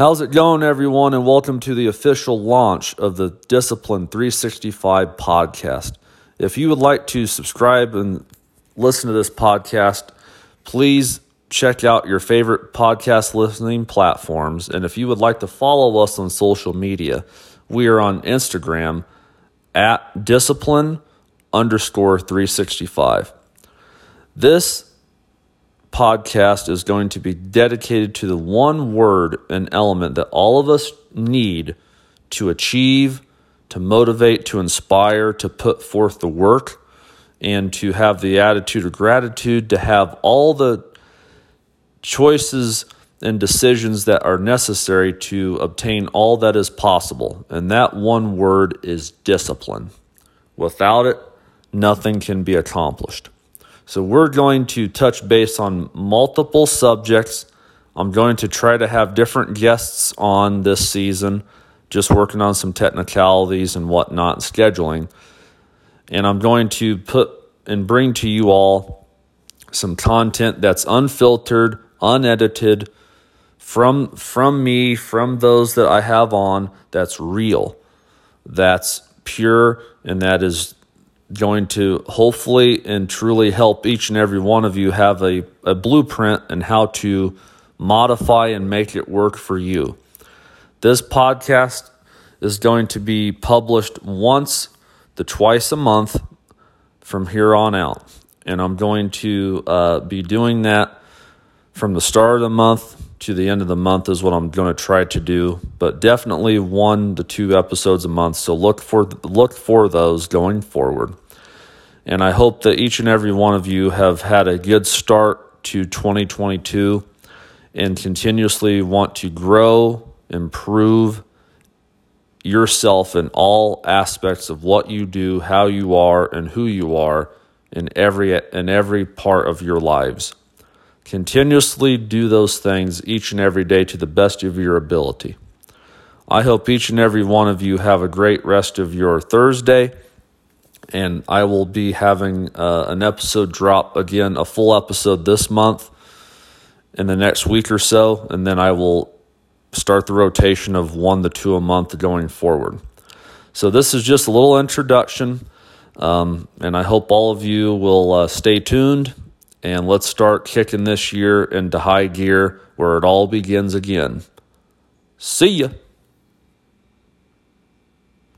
How's it going, everyone, and welcome to the official launch of the Discipline 365 podcast. If you would like to subscribe and listen to this podcast, please check out your favorite podcast listening platforms. And if you would like to follow us on social media, we are on Instagram at discipline underscore 365. This podcast is going to be dedicated to the one word and element that all of us need to achieve, to motivate, to inspire, to put forth the work, and to have the attitude of gratitude, to have all the choices and decisions that are necessary to obtain all that is possible. And that one word is discipline. Without it, nothing can be accomplished. So we're going to touch base on multiple subjects. I'm going to try to have different guests on this season, just working on some technicalities and whatnot, scheduling. And I'm going to put and bring to you all some content that's unfiltered, unedited, from from me, from those that I have on, that's real, that's pure, and that is going to hopefully and truly help each and every one of you have a, a blueprint and how to modify and make it work for you. This podcast is going to be published once to twice a month from here on out. And I'm going to uh, be doing that from the start of the month to the end of the month is what I'm going to try to do, but definitely one to two episodes a month. So look for look for those going forward. And I hope that each and every one of you have had a good start to 2022 and continuously want to grow, improve yourself in all aspects of what you do, how you are, and who you are in every in every part of your lives. Continuously do those things each and every day to the best of your ability. I hope each and every one of you have a great rest of your Thursday. And I will be having uh, an episode drop again, a full episode this month in the next week or so. And then I will start the rotation of one to two a month going forward. So, this is just a little introduction. Um, and I hope all of you will uh, stay tuned and let's start kicking this year into high gear where it all begins again. See ya.